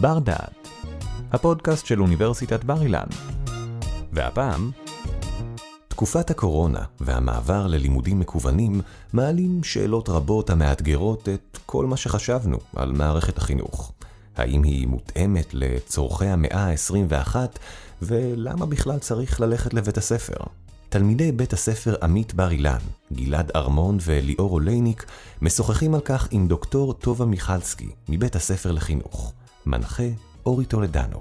בר דעת, הפודקאסט של אוניברסיטת בר אילן. והפעם, תקופת הקורונה והמעבר ללימודים מקוונים מעלים שאלות רבות המאתגרות את כל מה שחשבנו על מערכת החינוך. האם היא מותאמת לצורכי המאה ה-21, ולמה בכלל צריך ללכת לבית הספר? תלמידי בית הספר עמית בר אילן, גלעד ארמון וליאור אולייניק, משוחחים על כך עם דוקטור טובה מיכלסקי, מבית הספר לחינוך. מנחה אורי טולדנו.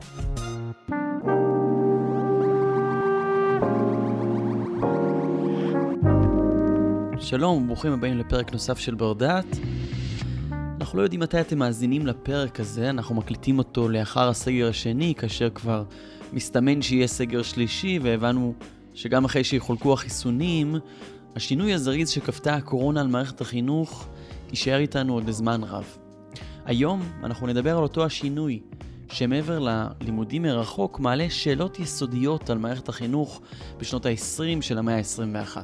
שלום וברוכים הבאים לפרק נוסף של בר דעת. אנחנו לא יודעים מתי אתם מאזינים לפרק הזה, אנחנו מקליטים אותו לאחר הסגר השני, כאשר כבר מסתמן שיהיה סגר שלישי, והבנו שגם אחרי שיחולקו החיסונים, השינוי הזריז שכפתה הקורונה על מערכת החינוך יישאר איתנו עוד לזמן רב. היום אנחנו נדבר על אותו השינוי, שמעבר ללימודים מרחוק מעלה שאלות יסודיות על מערכת החינוך בשנות ה-20 של המאה ה-21.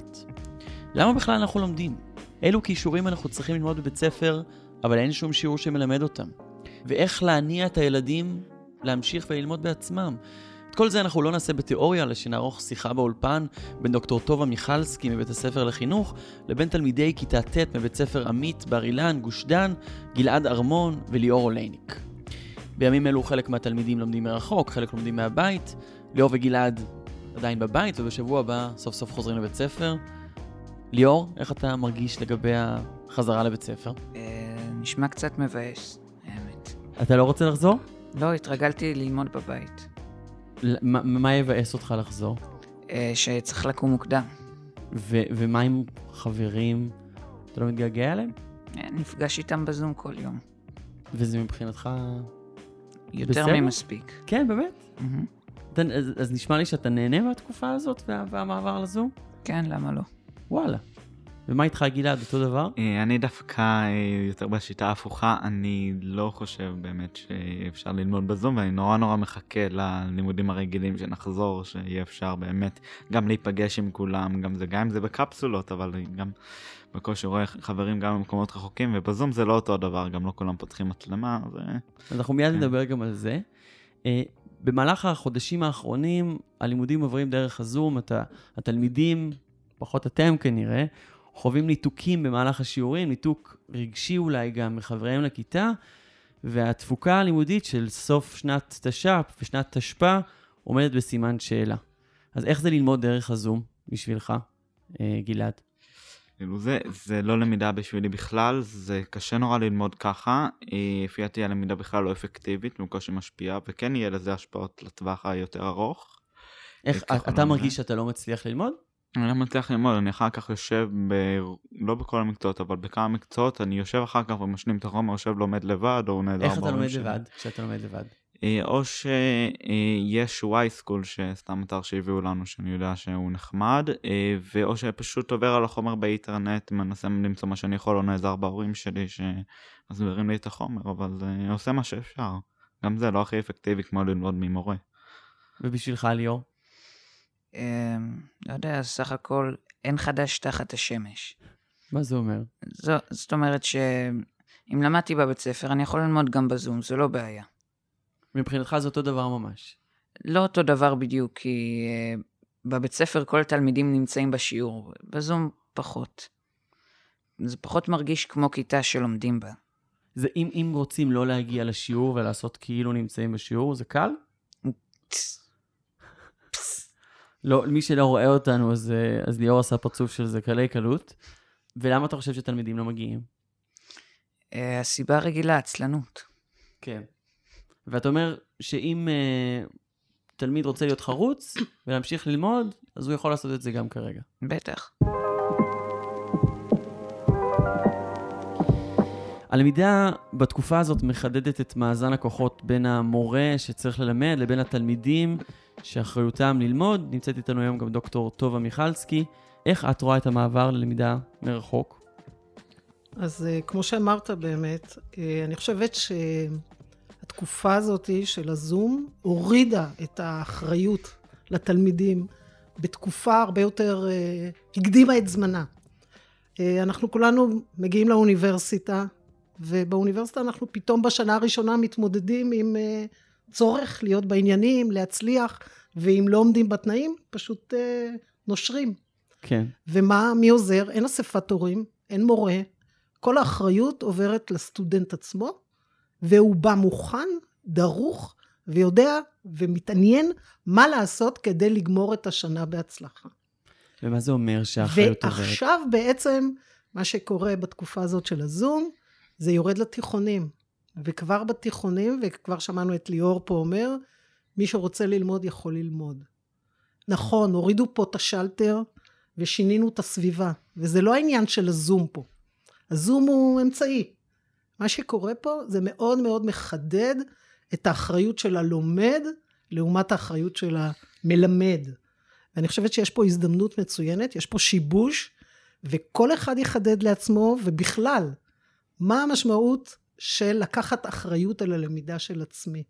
למה בכלל אנחנו לומדים? אילו כישורים אנחנו צריכים ללמוד בבית ספר, אבל אין שום שיעור שמלמד אותם? ואיך להניע את הילדים להמשיך וללמוד בעצמם? את כל זה אנחנו לא נעשה בתיאוריה, אלא שנערוך שיחה באולפן בין דוקטור טובה מיכלסקי מבית הספר לחינוך, לבין תלמידי כיתה ט' מבית ספר עמית, בר אילן, גוש דן, גלעד ארמון וליאור אולייניק. בימים אלו חלק מהתלמידים לומדים מרחוק, חלק לומדים מהבית, ליאור וגלעד עדיין בבית, ובשבוע הבא סוף סוף חוזרים לבית ספר. ליאור, איך אתה מרגיש לגבי החזרה לבית ספר? אה, נשמע קצת מבאס, האמת. אתה לא רוצה לחזור? לא, התרגלתי ללמוד בבית. מה יבאס אותך לחזור? אה, שצריך לקום מוקדם. ו- ומה עם חברים? אתה לא מתגעגע אליהם? אה, נפגש איתם בזום כל יום. וזה מבחינתך... יותר בסדר? ממספיק. כן, באמת? אתה, אז, אז נשמע לי שאתה נהנה מהתקופה הזאת וה, והמעבר לזום? כן, למה לא? וואלה. ומה איתך גלעד, אותו דבר? אה, אני דווקא אה, יותר בשיטה ההפוכה, אני לא חושב באמת שאפשר ללמוד בזום, ואני נורא נורא מחכה ללימודים הרגילים שנחזור, שיהיה אפשר באמת גם להיפגש עם כולם, גם זה, גם אם זה בקפסולות, אבל גם בקושי רואה חברים גם במקומות רחוקים, ובזום זה לא אותו דבר, גם לא כולם פותחים מצלמה, זה... אז אנחנו מיד כן. נדבר גם על זה. אה, במהלך החודשים האחרונים, הלימודים עוברים דרך הזום, התלמידים, פחות אתם כנראה, חווים ניתוקים במהלך השיעורים, ניתוק רגשי אולי גם מחבריהם לכיתה, והתפוקה הלימודית של סוף שנת תש"פ ושנת תשפ"א עומדת בסימן שאלה. אז איך זה ללמוד דרך הזום בשבילך, אה, גלעד? כאילו זה, זה לא למידה בשבילי בכלל, זה קשה נורא ללמוד ככה. אה, לפי דעתי הלמידה בכלל לא אפקטיבית, בקושי משפיעה, וכן יהיה לזה השפעות לטווח היותר ארוך. איך, ככה אתה לא מרגיש. שאתה לא מצליח ללמוד? אני לא מצליח ללמוד, אני אחר כך יושב, ב... לא בכל המקצועות, אבל בכמה מקצועות, אני יושב אחר כך ומשלים את החומר, יושב לומד לבד, או נעזר איך אתה לומד שלי. לבד, כשאתה לומד לבד? אה, או שיש וואי סקול, שסתם אתר שהביאו לנו, שאני יודע שהוא נחמד, אה, ואו שפשוט עובר על החומר באינטרנט, מנסה למצוא מה שאני יכול, או נעזר בהורים שלי שמסבירים לי את החומר, אבל אה, עושה מה שאפשר. גם זה לא הכי אפקטיבי כמו ללמוד ממורה. ובשבילך, ליאור? אה, לא יודע, סך הכל אין חדש תחת השמש. מה זה אומר? זו, זאת אומרת שאם למדתי בבית ספר, אני יכול ללמוד גם בזום, זו לא בעיה. מבחינתך זה אותו דבר ממש. לא אותו דבר בדיוק, כי אה, בבית ספר כל התלמידים נמצאים בשיעור, בזום פחות. זה פחות מרגיש כמו כיתה שלומדים בה. זה אם, אם רוצים לא להגיע לשיעור ולעשות כאילו נמצאים בשיעור, זה קל? לא, מי שלא רואה אותנו, אז, אה, אז ליאור עשה פרצוף של זה קלי קלות. ולמה אתה חושב שתלמידים לא מגיעים? אה, הסיבה הרגילה, עצלנות. כן. ואתה אומר שאם אה, תלמיד רוצה להיות חרוץ ולהמשיך ללמוד, אז הוא יכול לעשות את זה גם כרגע. בטח. הלמידה בתקופה הזאת מחדדת את מאזן הכוחות בין המורה שצריך ללמד לבין התלמידים שאחריותם ללמוד. נמצאת איתנו היום גם דוקטור טובה מיכלסקי. איך את רואה את המעבר ללמידה מרחוק? אז אה, כמו שאמרת באמת, אה, אני חושבת שהתקופה הזאת של הזום הורידה את האחריות לתלמידים בתקופה הרבה יותר, אה, הקדימה את זמנה. אנחנו כולנו מגיעים לאוניברסיטה ובאוניברסיטה אנחנו פתאום בשנה הראשונה מתמודדים עם צורך להיות בעניינים, להצליח, ואם לא עומדים בתנאים, פשוט uh, נושרים. כן. ומה, מי עוזר? אין אספת הורים, אין מורה. כל האחריות עוברת לסטודנט עצמו, והוא בא מוכן, דרוך, ויודע ומתעניין מה לעשות כדי לגמור את השנה בהצלחה. ומה זה אומר שהאחריות עוברת? ועכשיו בעצם, מה שקורה בתקופה הזאת של הזום, זה יורד לתיכונים. וכבר בתיכונים, וכבר שמענו את ליאור פה אומר, מי שרוצה ללמוד יכול ללמוד. נכון, הורידו פה את השלטר ושינינו את הסביבה, וזה לא העניין של הזום פה. הזום הוא אמצעי. מה שקורה פה זה מאוד מאוד מחדד את האחריות של הלומד לעומת האחריות של המלמד. ואני חושבת שיש פה הזדמנות מצוינת, יש פה שיבוש, וכל אחד יחדד לעצמו, ובכלל, מה המשמעות של לקחת אחריות על הלמידה של עצמי.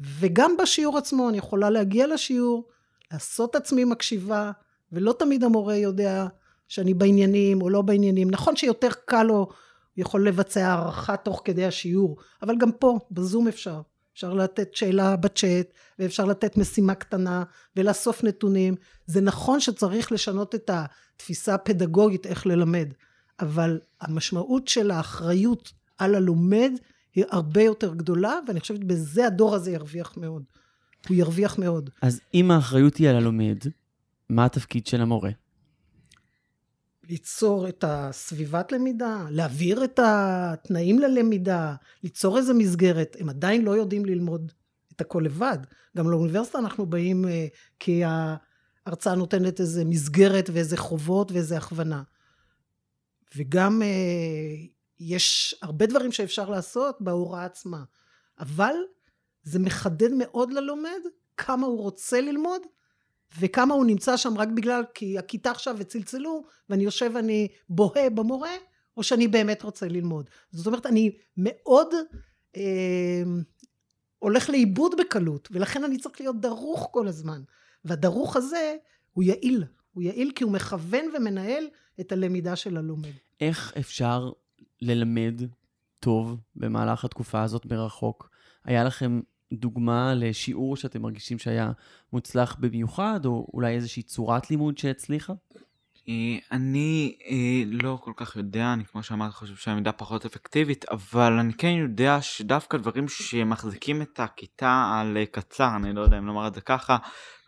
וגם בשיעור עצמו, אני יכולה להגיע לשיעור, לעשות עצמי מקשיבה, ולא תמיד המורה יודע שאני בעניינים או לא בעניינים. נכון שיותר קל לו, הוא יכול לבצע הערכה תוך כדי השיעור, אבל גם פה, בזום אפשר. אפשר לתת שאלה בצ'אט, ואפשר לתת משימה קטנה, ולאסוף נתונים. זה נכון שצריך לשנות את התפיסה הפדגוגית איך ללמד, אבל המשמעות של האחריות על הלומד היא הרבה יותר גדולה, ואני חושבת בזה הדור הזה ירוויח מאוד. הוא ירוויח מאוד. אז אם האחריות היא על הלומד, מה התפקיד של המורה? ליצור את הסביבת למידה, להעביר את התנאים ללמידה, ליצור איזה מסגרת. הם עדיין לא יודעים ללמוד את הכל לבד. גם לאוניברסיטה אנחנו באים אה, כי ההרצאה נותנת איזה מסגרת ואיזה חובות ואיזה הכוונה. וגם אה, יש הרבה דברים שאפשר לעשות בהוראה עצמה. אבל זה מחדד מאוד ללומד כמה הוא רוצה ללמוד וכמה הוא נמצא שם רק בגלל כי הכיתה עכשיו וצלצלו ואני יושב ואני בוהה במורה או שאני באמת רוצה ללמוד. זאת אומרת אני מאוד אה, הולך לאיבוד בקלות ולכן אני צריך להיות דרוך כל הזמן והדרוך הזה הוא יעיל הוא יעיל כי הוא מכוון ומנהל את הלמידה של הלומד. איך אפשר ללמד טוב במהלך התקופה הזאת מרחוק? היה לכם דוגמה לשיעור שאתם מרגישים שהיה מוצלח במיוחד, או אולי איזושהי צורת לימוד שהצליחה? אה, אני אה, לא כל כך יודע, אני כמו שאמרתי חושב שהמידה פחות אפקטיבית, אבל אני כן יודע שדווקא דברים שמחזיקים את הכיתה על אה, קצר, אני לא יודע אם לומר את זה ככה,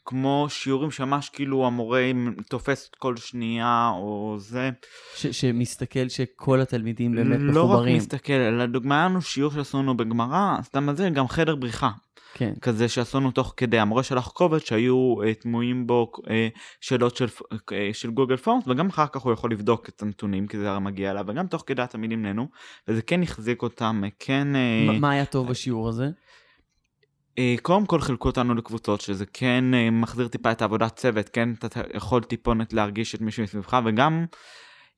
כמו שיעורים שממש כאילו המורה תופס כל שנייה או זה. ש- שמסתכל שכל התלמידים באמת לא מחוברים. לא רק מסתכל, אלא דוגמה היה לנו שיעור שעשו לנו בגמרא, סתם זה גם חדר בריחה. כן. כזה שעשו לנו תוך כדי, המורה שלח קובץ שהיו uh, תמויים בו uh, שאלות של, uh, של גוגל פורמס, וגם אחר כך הוא יכול לבדוק את הנתונים, כי זה הרי מגיע אליו, וגם תוך כדי התלמידים נהנו, וזה כן החזיק אותם, כן... Uh, מה היה טוב בשיעור הזה? אה, קודם כל חילקו אותנו לקבוצות, שזה כן אה, מחזיר טיפה את העבודת צוות, כן אתה יכול טיפונת להרגיש את מישהו מסביבך, וגם,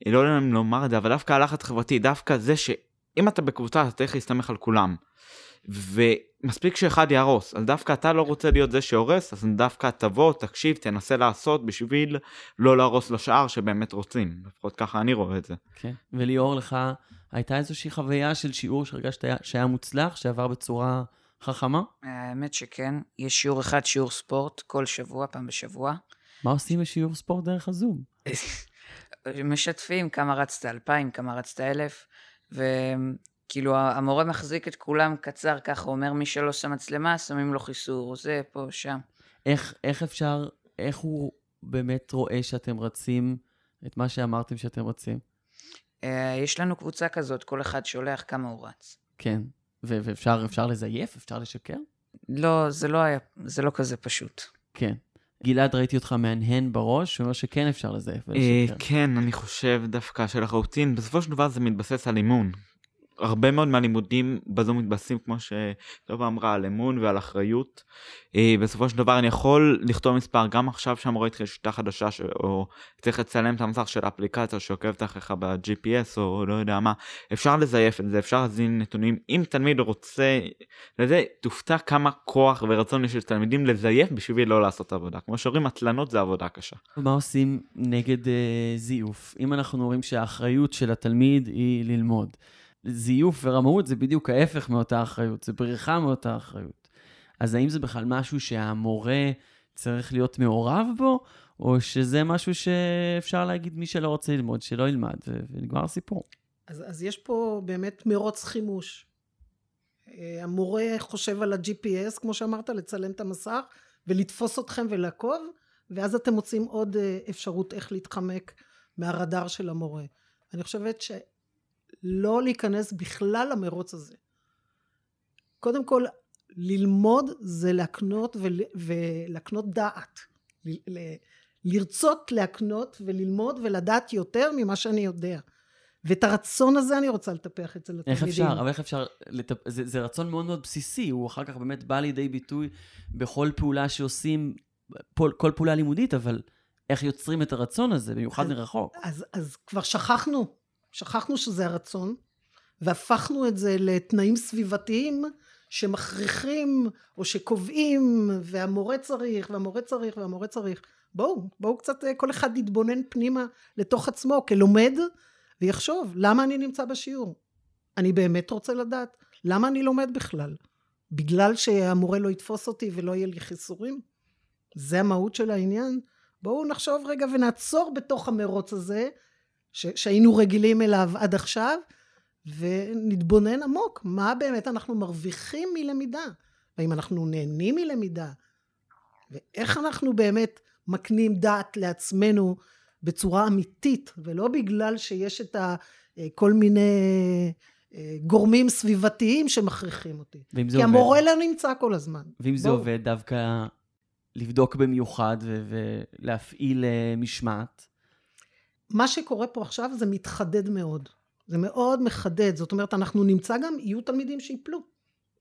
אה, לא יודע אם לומר את זה, אבל דווקא הלחץ חברתי, דווקא זה שאם אתה בקבוצה אתה צריך להסתמך על כולם. ומספיק שאחד יהרוס, אז דווקא אתה לא רוצה להיות זה שהורס, אז דווקא תבוא, תקשיב, תנסה לעשות בשביל לא להרוס לשאר שבאמת רוצים. לפחות ככה אני רואה את זה. כן, וליאור לך, הייתה איזושהי חוויה של שיעור שהרגשת שהיה מוצלח, שעבר בצורה חכמה? האמת שכן. יש שיעור אחד, שיעור ספורט, כל שבוע, פעם בשבוע. מה עושים בשיעור ספורט דרך הזום? משתפים כמה רצת אלפיים, כמה רצת אלף, וכאילו המורה מחזיק את כולם קצר ככה, אומר מי שלא שם מצלמה, שמים לו חיסור, זה, פה, שם. איך, איך אפשר, איך הוא באמת רואה שאתם רצים את מה שאמרתם שאתם רצים? אה, יש לנו קבוצה כזאת, כל אחד שולח כמה הוא רץ. כן. ואפשר לזייף? אפשר לשקר? לא, זה לא היה, זה לא כזה פשוט. כן. גלעד, ראיתי אותך מהנהן בראש, הוא אומר שכן אפשר לזייף ולשקר. כן, אני חושב דווקא של החרוטין, בסופו של דבר זה מתבסס על אימון. הרבה מאוד מהלימודים בזום מתבססים כמו שטובה אמרה על אמון ועל אחריות. אה, בסופו של דבר אני יכול לכתוב מספר גם עכשיו שהמורה התחיל שיטה חדשה ש... או צריך לצלם את המסך של האפליקציה שעוקבת אחריך ב-GPS או לא יודע מה אפשר לזייף את זה אפשר להזין נתונים אם תלמיד רוצה לזה תופתע כמה כוח ורצון יש לתלמידים לזייף בשביל לא לעשות עבודה כמו שאומרים התלנות זה עבודה קשה. מה עושים נגד uh, זיוף אם אנחנו רואים שהאחריות של התלמיד היא ללמוד. זיוף ורמאות זה בדיוק ההפך מאותה אחריות, זה בריחה מאותה אחריות. אז האם זה בכלל משהו שהמורה צריך להיות מעורב בו, או שזה משהו שאפשר להגיד מי שלא רוצה ללמוד, שלא ילמד, ונגמר הסיפור. אז, אז יש פה באמת מרוץ חימוש. אה, המורה חושב על ה-GPS, כמו שאמרת, לצלם את המסך ולתפוס אתכם ולעקוב, ואז אתם מוצאים עוד אה, אפשרות איך להתחמק מהרדאר של המורה. אני חושבת שלא להיכנס בכלל למרוץ הזה. קודם כל, ללמוד זה להקנות ול, ולהקנות דעת. ל, ל, לרצות להקנות וללמוד ולדעת יותר ממה שאני יודע. ואת הרצון הזה אני רוצה לטפח אצל התלמידים. איך אפשר? אבל איך אפשר? לטפ... זה, זה רצון מאוד מאוד בסיסי, הוא אחר כך באמת בא לידי ביטוי בכל פעולה שעושים, כל, כל פעולה לימודית, אבל איך יוצרים את הרצון הזה, במיוחד אז, מרחוק? אז, אז כבר שכחנו, שכחנו שזה הרצון, והפכנו את זה לתנאים סביבתיים שמכריחים או שקובעים, והמורה צריך, והמורה צריך, והמורה צריך. בואו, בואו קצת אה, כל אחד יתבונן פנימה לתוך עצמו כלומד, ויחשוב, למה אני נמצא בשיעור? אני באמת רוצה לדעת, למה אני לומד בכלל? בגלל שהמורה לא יתפוס אותי ולא יהיה לי חיסורים? זה המהות של העניין? בואו נחשוב רגע ונעצור בתוך המרוץ הזה, ש- שהיינו רגילים אליו עד עכשיו, ונתבונן עמוק, מה באמת אנחנו מרוויחים מלמידה, והאם אנחנו נהנים מלמידה, ואיך אנחנו באמת מקנים דעת לעצמנו בצורה אמיתית, ולא בגלל שיש את ה, אה, כל מיני אה, גורמים סביבתיים שמכריחים אותי. ואם זה כי עובד? המורה לא נמצא כל הזמן. ואם זה בואו. עובד, דווקא לבדוק במיוחד ולהפעיל אה, משמעת. מה שקורה פה עכשיו זה מתחדד מאוד. זה מאוד מחדד. זאת אומרת, אנחנו נמצא גם, יהיו תלמידים שיפלו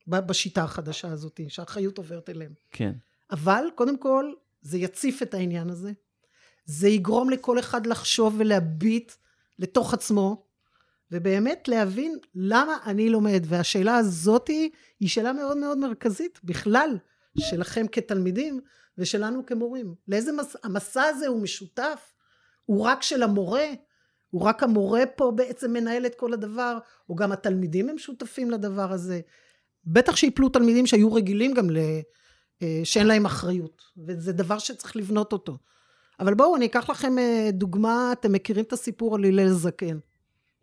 בשיטה החדשה הזאת, שהאחריות עוברת אליהם. כן. אבל קודם כל, זה יציף את העניין הזה. זה יגרום לכל אחד לחשוב ולהביט לתוך עצמו, ובאמת להבין למה אני לומד. והשאלה הזאתי היא שאלה מאוד מאוד מרכזית בכלל, שלכם כתלמידים ושלנו כמורים. לאיזה מס... המסע הזה הוא משותף? הוא רק של המורה? הוא רק המורה פה בעצם מנהל את כל הדבר? או גם התלמידים הם שותפים לדבר הזה? בטח שיפלו תלמידים שהיו רגילים גם ל... אה, שאין להם אחריות, וזה דבר שצריך לבנות אותו. אבל בואו, אני אקח לכם אה, דוגמה, אתם מכירים את הסיפור על הלל זקן.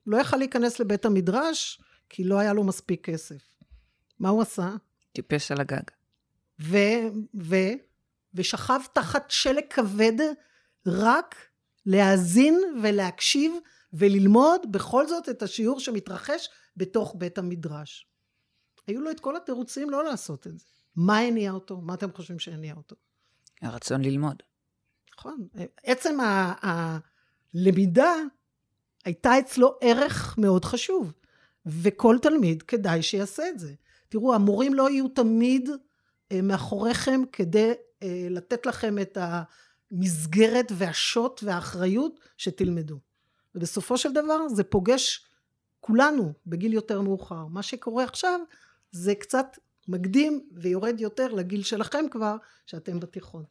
לא יכל להיכנס לבית המדרש, כי לא היה לו מספיק כסף. מה הוא עשה? טיפס על הגג. ו... ו... ושכב תחת שלג כבד רק להאזין ולהקשיב וללמוד בכל זאת את השיעור שמתרחש בתוך בית המדרש. היו לו את כל התירוצים לא לעשות את זה. מה הניע אותו? מה אתם חושבים שהניע אותו? הרצון ללמוד. נכון. עצם ה- הלמידה הייתה אצלו ערך מאוד חשוב, וכל תלמיד כדאי שיעשה את זה. תראו, המורים לא יהיו תמיד אה, מאחוריכם כדי אה, לתת לכם את המסגרת והשוט והאחריות שתלמדו. ובסופו של דבר זה פוגש כולנו בגיל יותר מאוחר. מה שקורה עכשיו זה קצת מקדים ויורד יותר לגיל שלכם כבר, שאתם בתיכון.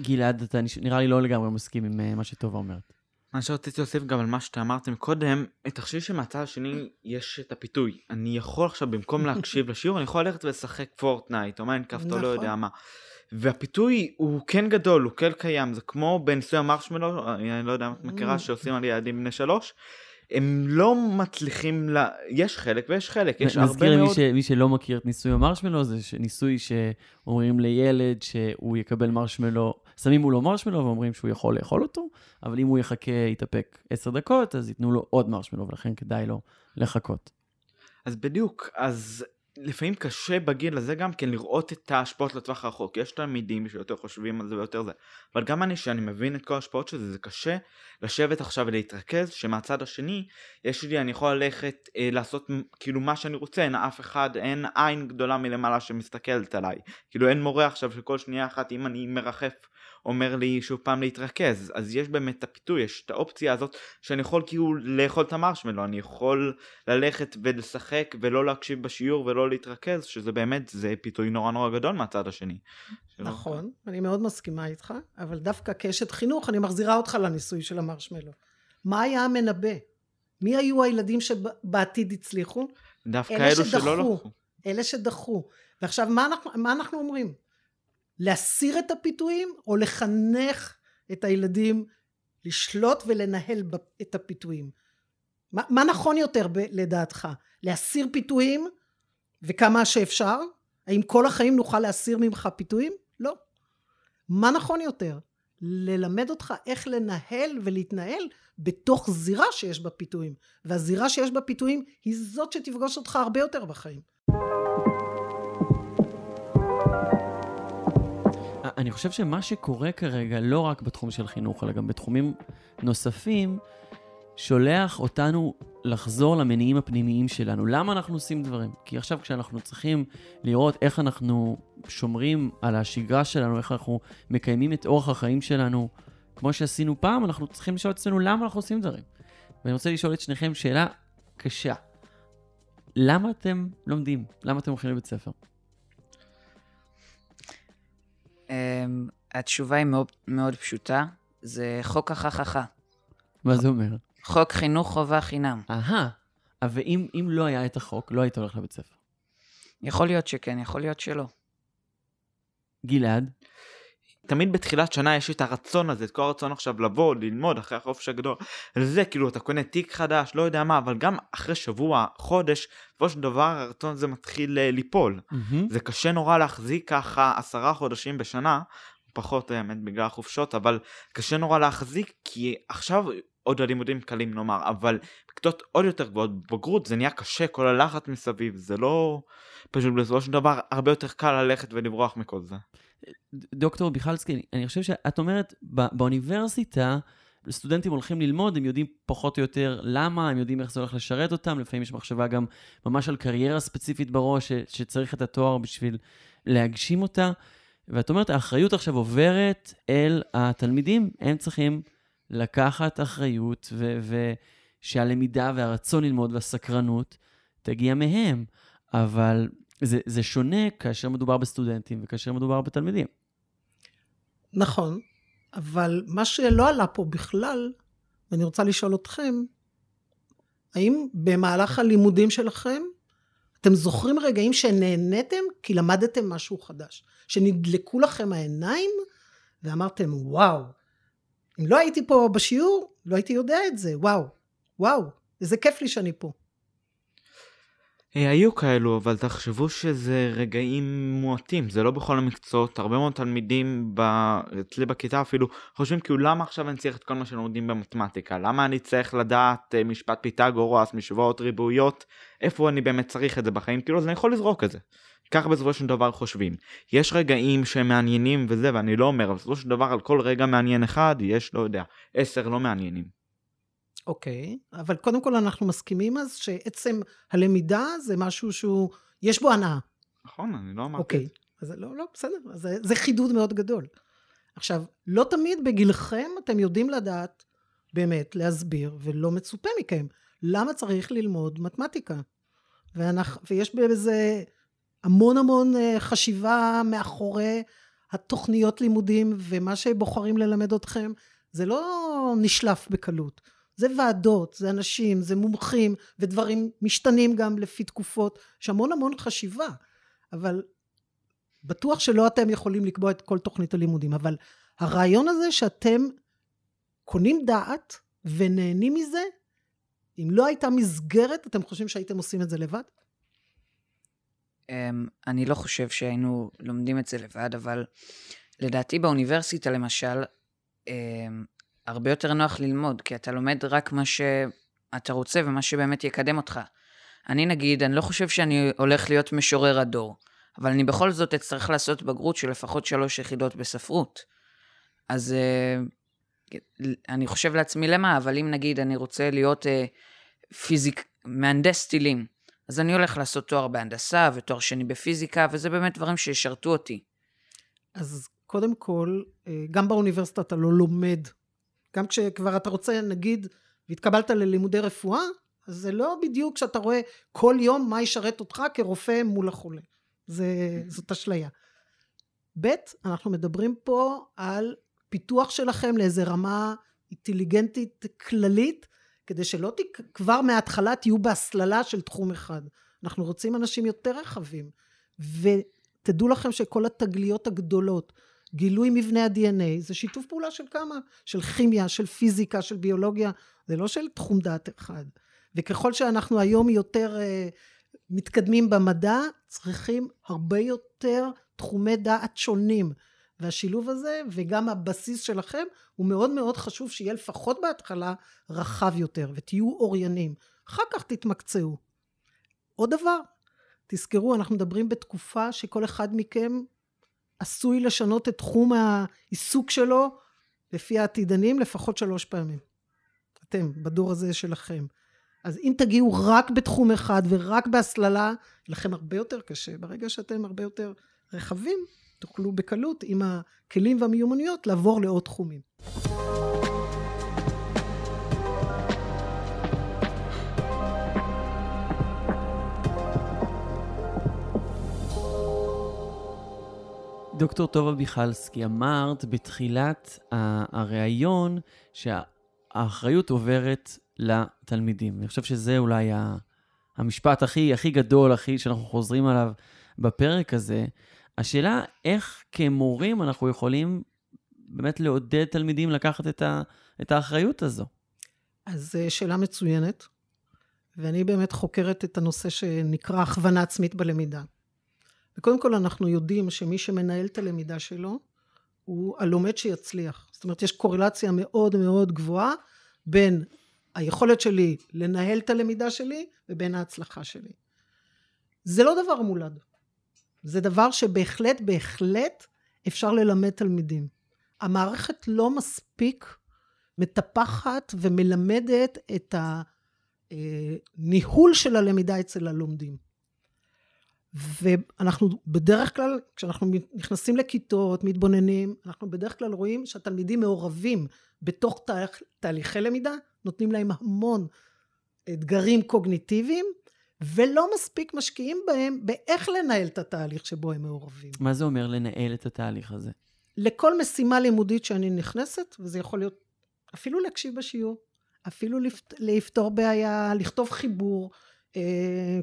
גלעד, אתה נראה לי לא לגמרי מסכים עם אה, מה שטובה אומרת. מה שרציתי להוסיף גם על מה שאתה אמרתם קודם, תחשבי שמהצד השני יש את הפיתוי. אני יכול עכשיו במקום להקשיב לשיעור, אני יכול ללכת ולשחק פורטנייט, או מיינקראפט, או לא נכון. יודע מה. והפיתוי הוא כן גדול, הוא כן קיים, זה כמו בניסוי המרשמלו, אני לא יודע אם את מכירה, Mm. שעושים על ילדים בני שלוש. הם לא מצליחים, ל... יש חלק ויש חלק, יש הרבה נזכיר למי מאוד... ש- מי שלא מכיר את ניסוי המרשמלו, זה ניסוי שאומרים לילד שהוא יקבל מרשמלו, שמים מולו מרשמלו ואומרים שהוא יכול לאכול אותו, אבל אם הוא יחכה, יתאפק עשר דקות, אז ייתנו לו עוד מרשמלו, ולכן כדאי לו לחכות. אז בדיוק, אז לפעמים קשה בגיל הזה גם כן לראות את ההשפעות לטווח הרחוק. יש תלמידים שיותר חושבים על זה ויותר זה, אבל גם אני, שאני מבין את כל ההשפעות של זה, זה קשה לשבת עכשיו ולהתרכז, שמהצד השני, יש לי, אני יכול ללכת אה, לעשות כאילו מה שאני רוצה, אין אף אחד, אין עין גדולה מלמעלה שמסתכלת עליי. כאילו אין מורה עכשיו שכל שנייה אחת, אם אני מרחף, אומר לי שוב פעם להתרכז. אז יש באמת את הפיתוי, יש את האופציה הזאת שאני יכול כאילו לאכול את המרשמלו, אני יכול ללכת ולשחק ולא להקשיב בשיעור ולא להתרכז, שזה באמת, זה פיתוי נורא נורא גדול מהצד השני. שלא- נכון, אני מאוד מסכימה איתך, אבל דווקא כאשת חינוך אני מחזירה אותך לניסוי של המרשמלו. מה היה המנבא? מי היו הילדים שבעתיד הצליחו? דווקא אלה אלו שדחו. שלא לקחו. אלה שדחו. ועכשיו, מה אנחנו, מה אנחנו אומרים? להסיר את הפיתויים, או לחנך את הילדים לשלוט ולנהל את הפיתויים? מה, מה נכון יותר ב, לדעתך? להסיר פיתויים, וכמה שאפשר? האם כל החיים נוכל להסיר ממך פיתויים? לא. מה נכון יותר? ללמד אותך איך לנהל ולהתנהל בתוך זירה שיש בה פיתויים. והזירה שיש בה פיתויים היא זאת שתפגוש אותך הרבה יותר בחיים. אני חושב שמה שקורה כרגע, לא רק בתחום של חינוך, אלא גם בתחומים נוספים, שולח אותנו לחזור למניעים הפנימיים שלנו. למה אנחנו עושים דברים? כי עכשיו כשאנחנו צריכים לראות איך אנחנו שומרים על השגרה שלנו, איך אנחנו מקיימים את אורח החיים שלנו, כמו שעשינו פעם, אנחנו צריכים לשאול את עצמנו למה אנחנו עושים דברים. ואני רוצה לשאול את שניכם שאלה קשה. למה אתם לומדים? למה אתם הולכים לבית ספר? התשובה היא מאוד, מאוד פשוטה, זה חוק החככה. מה זה אומר? חוק חינוך חובה חינם. אהה, אבל אם, אם לא היה את החוק, לא היית הולך לבית ספר. יכול להיות שכן, יכול להיות שלא. גלעד, תמיד בתחילת שנה יש את הרצון הזה, את כל הרצון עכשיו לבוא, ללמוד אחרי החופש הגדול. זה כאילו אתה קונה תיק חדש, לא יודע מה, אבל גם אחרי שבוע, חודש, בסופו של דבר הרצון הזה מתחיל אה, ליפול. זה קשה נורא להחזיק ככה עשרה חודשים בשנה, פחות האמת בגלל החופשות, אבל קשה נורא להחזיק כי עכשיו עוד הלימודים קלים נאמר, אבל בכיתות עוד יותר גבוהות, בגרות זה נהיה קשה, כל הלחץ מסביב, זה לא פשוט בסופו של דבר הרבה יותר קל ללכת ולברוח מכל זה. דוקטור ביכלסקי, אני חושב שאת אומרת, בא, באוניברסיטה, סטודנטים הולכים ללמוד, הם יודעים פחות או יותר למה, הם יודעים איך זה הולך לשרת אותם, לפעמים יש מחשבה גם ממש על קריירה ספציפית בראש, ש, שצריך את התואר בשביל להגשים אותה. ואת אומרת, האחריות עכשיו עוברת אל התלמידים, הם צריכים לקחת אחריות, ושהלמידה והרצון ללמוד והסקרנות תגיע מהם. אבל זה, זה שונה כאשר מדובר בסטודנטים וכאשר מדובר בתלמידים. נכון, אבל מה שלא עלה פה בכלל, ואני רוצה לשאול אתכם, האם במהלך הלימודים שלכם אתם זוכרים רגעים שנהניתם כי למדתם משהו חדש? שנדלקו לכם העיניים ואמרתם, וואו, אם לא הייתי פה בשיעור, לא הייתי יודע את זה, וואו, וואו, איזה כיף לי שאני פה. אה, היו כאלו, אבל תחשבו שזה רגעים מועטים, זה לא בכל המקצועות. הרבה מאוד תלמידים, ב... אצלי בכיתה אפילו, חושבים כאילו למה עכשיו אני צריך את כל מה שלומדים במתמטיקה? למה אני צריך לדעת אה, משפט פיתגורס, משוואות ריבועיות? איפה אני באמת צריך את זה בחיים? כאילו, אז אני יכול לזרוק את זה. ככה בסופו של דבר חושבים. יש רגעים שהם מעניינים וזה, ואני לא אומר, אבל בסופו של דבר על כל רגע מעניין אחד, יש, לא יודע, עשר לא מעניינים. אוקיי, אבל קודם כל אנחנו מסכימים אז שעצם הלמידה זה משהו שהוא, יש בו הנאה. נכון, אני לא אמרתי אוקיי, את זה. אז לא, לא, בסדר, אז זה, זה חידוד מאוד גדול. עכשיו, לא תמיד בגילכם אתם יודעים לדעת באמת להסביר, ולא מצופה מכם, למה צריך ללמוד מתמטיקה. ואנחנו, ויש בזה המון המון אה, חשיבה מאחורי התוכניות לימודים, ומה שבוחרים ללמד אתכם, זה לא נשלף בקלות. זה ועדות, זה אנשים, זה מומחים, ודברים משתנים גם לפי תקופות. יש המון המון חשיבה, אבל בטוח שלא אתם יכולים לקבוע את כל תוכנית הלימודים, אבל הרעיון הזה שאתם קונים דעת ונהנים מזה, אם לא הייתה מסגרת, אתם חושבים שהייתם עושים את זה לבד? אמ, אני לא חושב שהיינו לומדים את זה לבד, אבל לדעתי באוניברסיטה למשל, אמ, הרבה יותר נוח ללמוד, כי אתה לומד רק מה שאתה רוצה ומה שבאמת יקדם אותך. אני נגיד, אני לא חושב שאני הולך להיות משורר הדור, אבל אני בכל זאת אצטרך לעשות בגרות של לפחות שלוש יחידות בספרות. אז uh, אני חושב לעצמי למה, אבל אם נגיד אני רוצה להיות uh, פיזיק, מהנדס טילים, אז אני הולך לעשות תואר בהנדסה ותואר שני בפיזיקה, וזה באמת דברים שישרתו אותי. אז קודם כל, גם באוניברסיטה אתה לא לומד גם כשכבר אתה רוצה, נגיד, והתקבלת ללימודי רפואה, אז זה לא בדיוק שאתה רואה כל יום מה ישרת אותך כרופא מול החולה. זה, זאת אשליה. ב', אנחנו מדברים פה על פיתוח שלכם לאיזה רמה אינטליגנטית כללית, כדי שלא תק... כבר מההתחלה תהיו בהסללה של תחום אחד. אנחנו רוצים אנשים יותר רחבים. ותדעו לכם שכל התגליות הגדולות, גילוי מבנה ה-DNA, זה שיתוף פעולה של כמה? של כימיה, של פיזיקה, של ביולוגיה, זה לא של תחום דעת אחד. וככל שאנחנו היום יותר uh, מתקדמים במדע, צריכים הרבה יותר תחומי דעת שונים. והשילוב הזה, וגם הבסיס שלכם, הוא מאוד מאוד חשוב שיהיה לפחות בהתחלה רחב יותר, ותהיו אוריינים. אחר כך תתמקצעו. עוד דבר, תזכרו, אנחנו מדברים בתקופה שכל אחד מכם עשוי לשנות את תחום העיסוק שלו, לפי העתידנים, לפחות שלוש פעמים. אתם, בדור הזה שלכם. אז אם תגיעו רק בתחום אחד ורק בהסללה, לכם הרבה יותר קשה. ברגע שאתם הרבה יותר רחבים, תוכלו בקלות עם הכלים והמיומנויות לעבור לעוד תחומים. דוקטור טובה מיכלסקי, אמרת בתחילת הריאיון שהאחריות עוברת לתלמידים. אני חושב שזה אולי המשפט הכי, הכי גדול, הכי שאנחנו חוזרים עליו בפרק הזה. השאלה, איך כמורים אנחנו יכולים באמת לעודד תלמידים לקחת את, ה, את האחריות הזו? אז אה, שאלה מצוינת, ואני באמת חוקרת את הנושא שנקרא הכוונה עצמית בלמידה. וקודם כל אנחנו יודעים שמי שמנהל את הלמידה שלו הוא הלומד שיצליח. זאת אומרת, יש קורלציה מאוד מאוד גבוהה בין היכולת שלי לנהל את הלמידה שלי ובין ההצלחה שלי. זה לא דבר מולד. זה דבר שבהחלט בהחלט אפשר ללמד תלמידים. המערכת לא מספיק מטפחת ומלמדת את הניהול של הלמידה אצל הלומדים. ואנחנו בדרך כלל, כשאנחנו נכנסים לכיתות, מתבוננים, אנחנו בדרך כלל רואים שהתלמידים מעורבים בתוך תהליך, תהליכי למידה, נותנים להם המון אתגרים קוגניטיביים, ולא מספיק משקיעים בהם באיך לנהל את התהליך שבו הם מעורבים. מה זה אומר לנהל את התהליך הזה? לכל משימה לימודית שאני נכנסת, וזה יכול להיות אפילו להקשיב בשיעור, אפילו לפתור בעיה, לכתוב חיבור,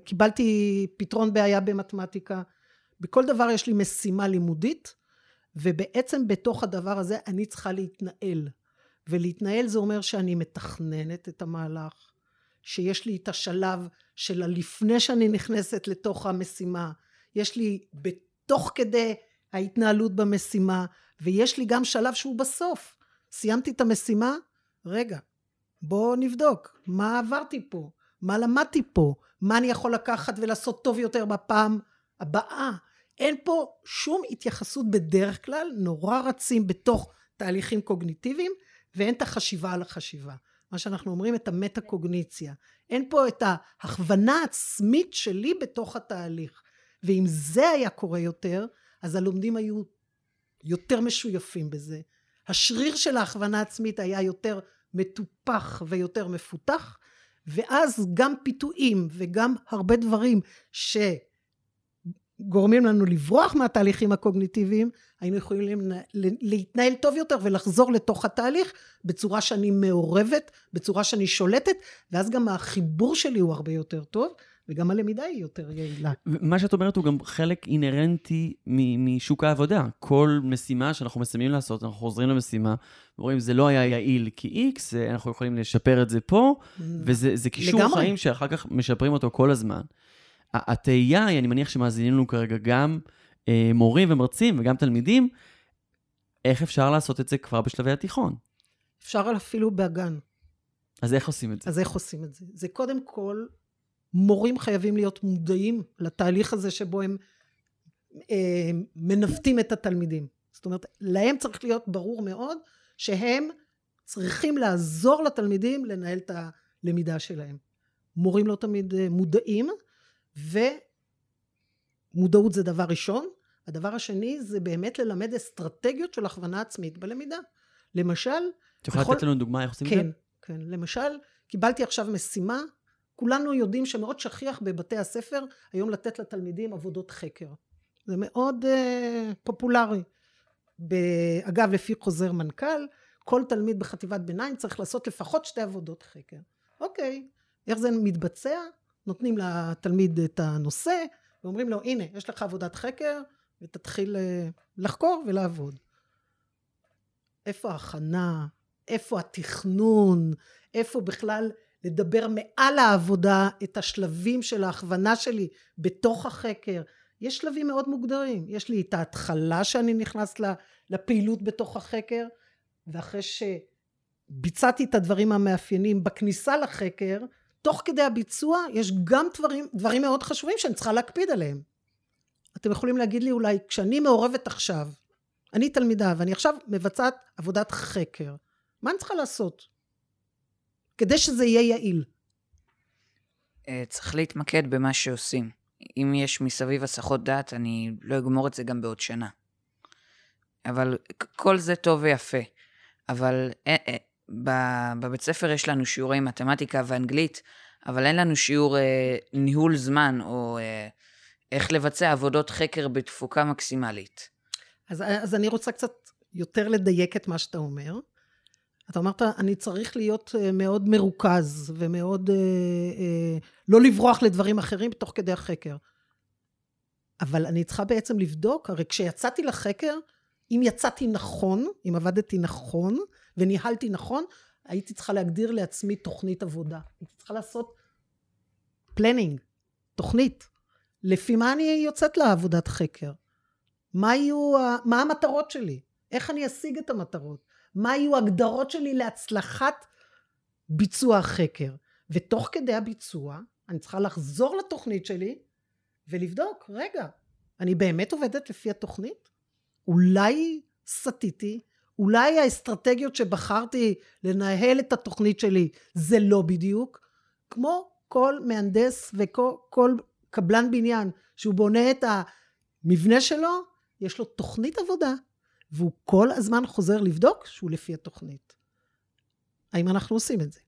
קיבלתי פתרון בעיה במתמטיקה. בכל דבר יש לי משימה לימודית, ובעצם בתוך הדבר הזה אני צריכה להתנהל. ולהתנהל זה אומר שאני מתכננת את המהלך, שיש לי את השלב של הלפני שאני נכנסת לתוך המשימה, יש לי בתוך כדי ההתנהלות במשימה, ויש לי גם שלב שהוא בסוף. סיימתי את המשימה, רגע, בואו נבדוק, מה עברתי פה? מה למדתי פה? מה אני יכול לקחת ולעשות טוב יותר בפעם הבאה? אין פה שום התייחסות בדרך כלל, נורא רצים בתוך תהליכים קוגניטיביים, ואין את החשיבה על החשיבה. מה שאנחנו אומרים, את המטה-קוגניציה. אין פה את ההכוונה העצמית שלי בתוך התהליך. ואם זה היה קורה יותר, אז הלומדים היו יותר משויפים בזה. השריר של ההכוונה העצמית היה יותר מטופח ויותר מפותח, ואז גם פיתויים וגם הרבה דברים שגורמים לנו לברוח מהתהליכים הקוגניטיביים, היינו יכולים להתנהל טוב יותר ולחזור לתוך התהליך בצורה שאני מעורבת, בצורה שאני שולטת, ואז גם החיבור שלי הוא הרבה יותר טוב. וגם הלמידה היא יותר יעילה. מה שאת אומרת הוא גם חלק אינהרנטי משוק העבודה. כל משימה שאנחנו מסיימים לעשות, אנחנו חוזרים למשימה, ורואים, זה לא היה יעיל כי X, אנחנו יכולים לשפר את זה פה, וזה קישור לגמרי. חיים שאחר כך משפרים אותו כל הזמן. התהייה היא, אני מניח שמאזינים לנו כרגע גם אה, מורים ומרצים וגם תלמידים, איך אפשר לעשות את זה כבר בשלבי התיכון? אפשר אפילו בגן. אז איך עושים את זה? אז איך עושים את זה? זה קודם כל מורים חייבים להיות מודעים לתהליך הזה שבו הם אה, מנווטים את התלמידים. זאת אומרת, להם צריך להיות ברור מאוד שהם צריכים לעזור לתלמידים לנהל את הלמידה שלהם. מורים לא תמיד אה, מודעים, ומודעות זה דבר ראשון. הדבר השני זה באמת ללמד אסטרטגיות של הכוונה עצמית בלמידה. למשל... את יכולה לתת לנו דוגמה איך עושים כן, את זה? כן, כן. למשל, קיבלתי עכשיו משימה כולנו יודעים שמאוד שכיח בבתי הספר היום לתת לתלמידים עבודות חקר. זה מאוד uh, פופולרי. אגב, לפי חוזר מנכ"ל, כל תלמיד בחטיבת ביניים צריך לעשות לפחות שתי עבודות חקר. אוקיי, איך זה מתבצע? נותנים לתלמיד את הנושא, ואומרים לו, הנה, יש לך עבודת חקר, ותתחיל אה, לחקור ולעבוד. איפה ההכנה? איפה התכנון? איפה בכלל לדבר מעל העבודה את השלבים של ההכוונה שלי בתוך החקר? יש שלבים מאוד מוגדרים. יש לי את ההתחלה שאני נכנס לפעילות בתוך החקר, ואחרי שביצעתי את הדברים המאפיינים בכניסה לחקר, תוך כדי הביצוע יש גם דברים, דברים מאוד חשובים שאני צריכה להקפיד עליהם. אתם יכולים להגיד לי אולי, כשאני מעורבת עכשיו, אני תלמידה ואני עכשיו מבצעת עבודת חקר, מה אני צריכה לעשות? כדי שזה יהיה יעיל. אה, צריך להתמקד במה שעושים. אם יש מסביב הסחות דעת, אני לא אגמור את זה גם בעוד שנה. אבל כל זה טוב ויפה. אבל אה, אה, בבית ספר יש לנו שיעורי מתמטיקה ואנגלית, אבל אין לנו שיעור אה, ניהול זמן או אה, איך לבצע עבודות חקר בתפוקה מקסימלית. אז, אז אני רוצה קצת יותר לדייק את מה שאתה אומר. אתה אמרת, אני צריך להיות אה, מאוד מרוכז ומאוד אה, אה, לא לברוח לדברים אחרים תוך כדי החקר. אבל אני צריכה בעצם לבדוק, הרי כשיצאתי לחקר, אם יצאתי נכון, אם עבדתי נכון וניהלתי נכון, הייתי צריכה להגדיר לעצמי תוכנית עבודה. הייתי צריכה לעשות פלנינג, תוכנית. לפי מה אני יוצאת לעבודת חקר? מה יהיו, מה המטרות שלי? איך אני אשיג את המטרות? מה יהיו הגדרות שלי להצלחת ביצוע החקר? ותוך כדי הביצוע, אני צריכה לחזור לתוכנית שלי ולבדוק, רגע, אני באמת עובדת לפי התוכנית? אולי סטיתי, אולי האסטרטגיות שבחרתי לנהל את התוכנית שלי זה לא בדיוק, כמו כל מהנדס וכל קבלן בניין שהוא בונה את המבנה שלו, יש לו תוכנית עבודה, והוא כל הזמן חוזר לבדוק שהוא לפי התוכנית. האם אנחנו עושים את זה?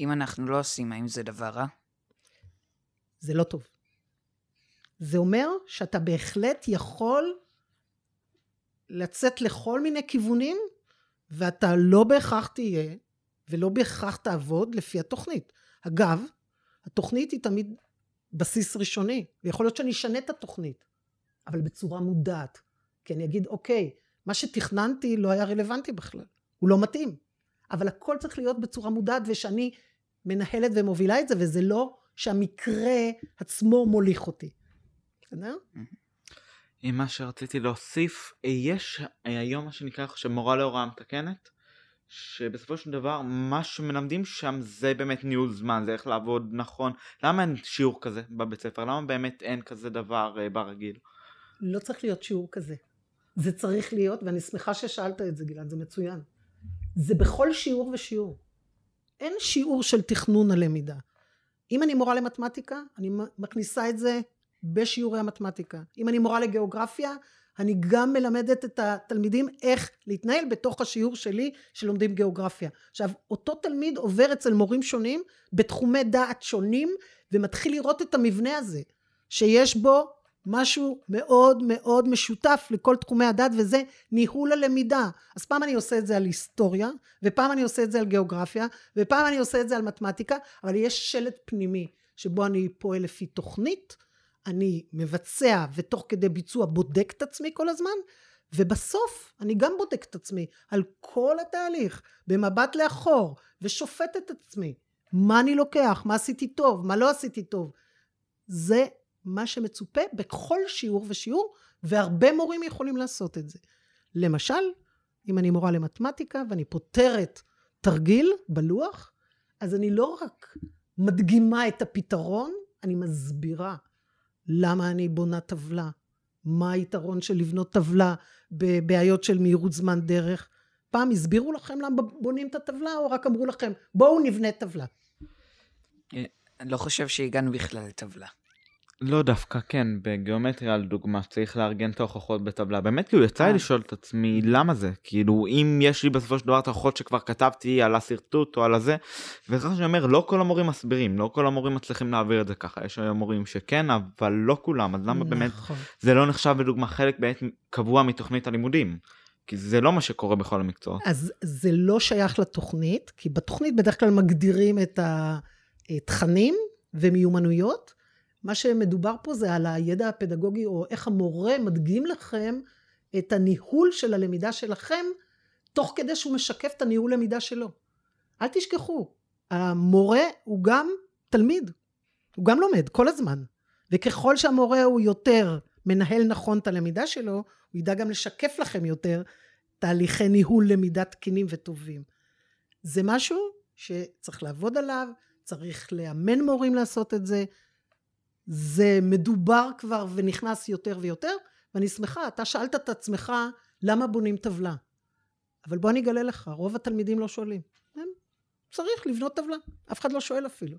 אם אנחנו לא עושים, האם זה דבר רע? זה לא טוב. זה אומר שאתה בהחלט יכול לצאת לכל מיני כיוונים, ואתה לא בהכרח תהיה, ולא בהכרח תעבוד לפי התוכנית. אגב, התוכנית היא תמיד בסיס ראשוני, ויכול להיות שאני אשנה את התוכנית, אבל בצורה מודעת. כי אני אגיד, אוקיי, מה שתכננתי לא היה רלוונטי בכלל, הוא לא מתאים. אבל הכל צריך להיות בצורה מודעת, ושאני מנהלת ומובילה את זה, וזה לא שהמקרה עצמו מוליך אותי. בסדר? עם מה שרציתי להוסיף, יש היום מה שנקרא עכשיו מורה להוראה מתקנת, שבסופו של דבר מה שמלמדים שם זה באמת ניהול זמן, זה איך לעבוד נכון. למה אין שיעור כזה בבית ספר? למה באמת אין כזה דבר uh, ברגיל? לא צריך להיות שיעור כזה. זה צריך להיות, ואני שמחה ששאלת את זה גלעד, זה מצוין. זה בכל שיעור ושיעור. אין שיעור של תכנון הלמידה. אם אני מורה למתמטיקה, אני מכניסה את זה בשיעורי המתמטיקה. אם אני מורה לגיאוגרפיה, אני גם מלמדת את התלמידים איך להתנהל בתוך השיעור שלי שלומדים גיאוגרפיה. עכשיו, אותו תלמיד עובר אצל מורים שונים בתחומי דעת שונים ומתחיל לראות את המבנה הזה, שיש בו משהו מאוד מאוד משותף לכל תחומי הדעת וזה ניהול הלמידה. אז פעם אני עושה את זה על היסטוריה, ופעם אני עושה את זה על גיאוגרפיה, ופעם אני עושה את זה על מתמטיקה, אבל יש שלט פנימי שבו אני פועל לפי תוכנית, אני מבצע ותוך כדי ביצוע בודק את עצמי כל הזמן, ובסוף אני גם בודק את עצמי על כל התהליך במבט לאחור ושופט את עצמי. מה אני לוקח, מה עשיתי טוב, מה לא עשיתי טוב. זה מה שמצופה בכל שיעור ושיעור, והרבה מורים יכולים לעשות את זה. למשל, אם אני מורה למתמטיקה ואני פותרת תרגיל בלוח, אז אני לא רק מדגימה את הפתרון, אני מסבירה למה אני בונה טבלה, מה היתרון של לבנות טבלה בבעיות של מהירות זמן דרך. פעם הסבירו לכם למה בונים את הטבלה, או רק אמרו לכם, בואו נבנה טבלה? אה, אני לא חושב שהגענו בכלל לטבלה. לא דווקא כן, בגיאומטריה לדוגמה, צריך לארגן את ההוכחות בטבלה. באמת כאילו יצא לי אה. לשאול את עצמי למה זה, כאילו אם יש לי בסופו של דבר את ההוכחות שכבר כתבתי על השרטוט או על הזה, וסליחה שאני אומר, לא כל המורים מסבירים, לא כל המורים מצליחים להעביר את זה ככה, יש היום מורים שכן, אבל לא כולם, אז למה באמת נכון. זה לא נחשב בדוגמה חלק באמת קבוע מתוכנית הלימודים? כי זה לא מה שקורה בכל המקצועות. אז זה לא שייך לתוכנית, כי בתוכנית בדרך כלל מגדירים את התכנים ומיומנויות. מה שמדובר פה זה על הידע הפדגוגי, או איך המורה מדגים לכם את הניהול של הלמידה שלכם, תוך כדי שהוא משקף את הניהול למידה שלו. אל תשכחו, המורה הוא גם תלמיד, הוא גם לומד כל הזמן. וככל שהמורה הוא יותר מנהל נכון את הלמידה שלו, הוא ידע גם לשקף לכם יותר תהליכי ניהול למידה תקינים וטובים. זה משהו שצריך לעבוד עליו, צריך לאמן מורים לעשות את זה. זה מדובר כבר ונכנס יותר ויותר, ואני שמחה, אתה שאלת את עצמך למה בונים טבלה. אבל בוא אני אגלה לך, רוב התלמידים לא שואלים. הם, צריך לבנות טבלה, אף אחד לא שואל אפילו.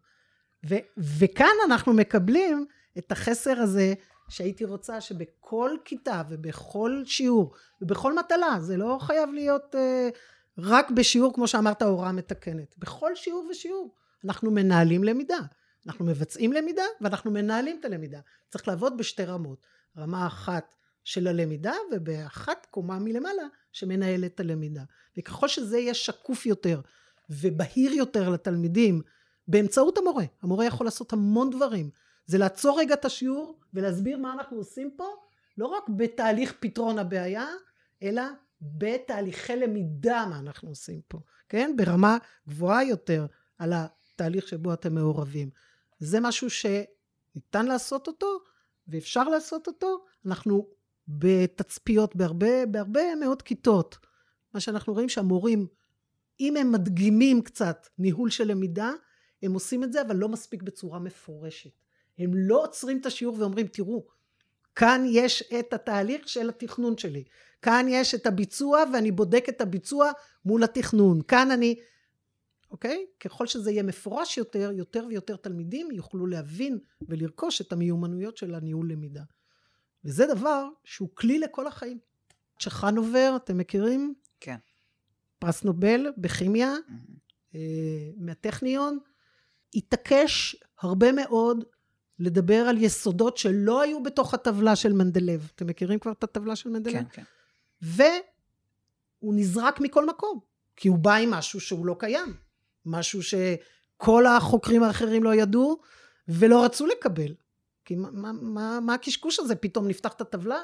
ו, וכאן אנחנו מקבלים את החסר הזה שהייתי רוצה שבכל כיתה ובכל שיעור ובכל מטלה, זה לא חייב להיות uh, רק בשיעור כמו שאמרת הוראה מתקנת, בכל שיעור ושיעור אנחנו מנהלים למידה, אנחנו מבצעים למידה ואנחנו מנהלים את הלמידה, צריך לעבוד בשתי רמות, רמה אחת של הלמידה ובאחת קומה מלמעלה שמנהל את הלמידה וככל שזה יהיה שקוף יותר ובהיר יותר לתלמידים באמצעות המורה, המורה יכול לעשות המון דברים זה לעצור רגע את השיעור ולהסביר מה אנחנו עושים פה, לא רק בתהליך פתרון הבעיה, אלא בתהליכי למידה מה אנחנו עושים פה, כן? ברמה גבוהה יותר על התהליך שבו אתם מעורבים. זה משהו שניתן לעשות אותו ואפשר לעשות אותו. אנחנו בתצפיות בהרבה, בהרבה מאוד כיתות. מה שאנחנו רואים שהמורים, אם הם מדגימים קצת ניהול של למידה, הם עושים את זה אבל לא מספיק בצורה מפורשת. הם לא עוצרים את השיעור ואומרים תראו כאן יש את התהליך של התכנון שלי כאן יש את הביצוע ואני בודק את הביצוע מול התכנון כאן אני אוקיי ככל שזה יהיה מפורש יותר יותר ויותר תלמידים יוכלו להבין ולרכוש את המיומנויות של הניהול למידה וזה דבר שהוא כלי לכל החיים צ'חנובר אתם מכירים? כן פרס נובל בכימיה mm-hmm. מהטכניון התעקש הרבה מאוד לדבר על יסודות שלא היו בתוך הטבלה של מנדלב. אתם מכירים כבר את הטבלה של מנדלב? כן, כן. והוא נזרק מכל מקום, כי הוא בא עם משהו שהוא לא קיים. משהו שכל החוקרים האחרים לא ידעו ולא רצו לקבל. כי מה, מה, מה, מה הקשקוש הזה? פתאום נפתח את הטבלה?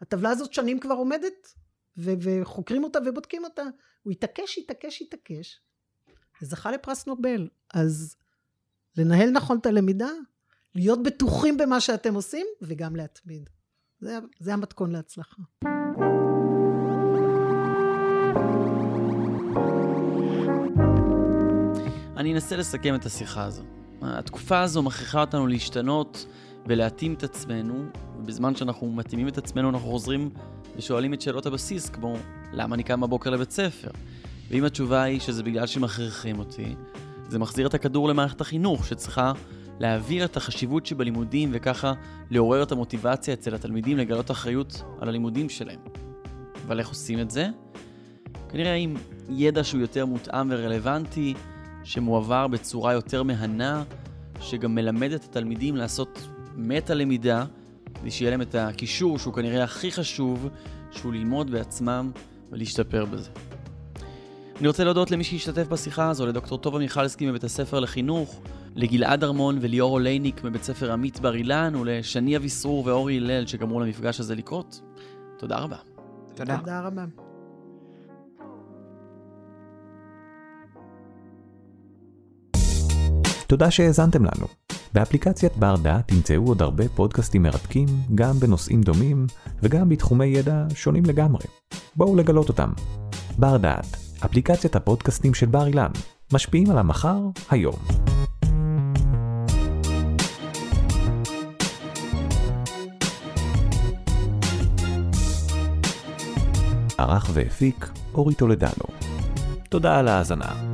הטבלה הזאת שנים כבר עומדת, ו- וחוקרים אותה ובודקים אותה. הוא התעקש, התעקש, התעקש, וזכה לפרס נובל. אז לנהל נכון את הלמידה, להיות בטוחים במה שאתם עושים וגם להתמיד. זה, זה המתכון להצלחה. אני אנסה לסכם את השיחה הזו. התקופה הזו מכריחה אותנו להשתנות ולהתאים את עצמנו, ובזמן שאנחנו מתאימים את עצמנו אנחנו חוזרים ושואלים את שאלות הבסיס, כמו למה אני קם בבוקר לבית ספר? ואם התשובה היא שזה בגלל שמכריחים אותי, זה מחזיר את הכדור למערכת החינוך שצריכה להעביר את החשיבות שבלימודים וככה לעורר את המוטיבציה אצל התלמידים לגלות אחריות על הלימודים שלהם. אבל איך עושים את זה? כנראה עם ידע שהוא יותר מותאם ורלוונטי, שמועבר בצורה יותר מהנה, שגם מלמד את התלמידים לעשות מטה למידה, כדי שיהיה להם את הקישור שהוא כנראה הכי חשוב, שהוא ללמוד בעצמם ולהשתפר בזה. אני רוצה להודות למי שהשתתף בשיחה הזו, לדוקטור טובה מיכלסקי מבית הספר לחינוך, לגלעד ארמון וליאור אולייניק מבית ספר עמית בר אילן, ולשני אביסרור ואורי הלל שגמרו למפגש הזה לקרות. תודה רבה. תודה. תודה רבה. תודה שהאזנתם לנו. באפליקציית בר דעת תמצאו עוד הרבה פודקאסטים מרתקים, גם בנושאים דומים וגם בתחומי ידע שונים לגמרי. בואו לגלות אותם. בר דעת, אפליקציית הפודקאסטים של בר אילן, משפיעים על המחר, היום. ערך והפיק אורי טולדנו. תודה על ההאזנה.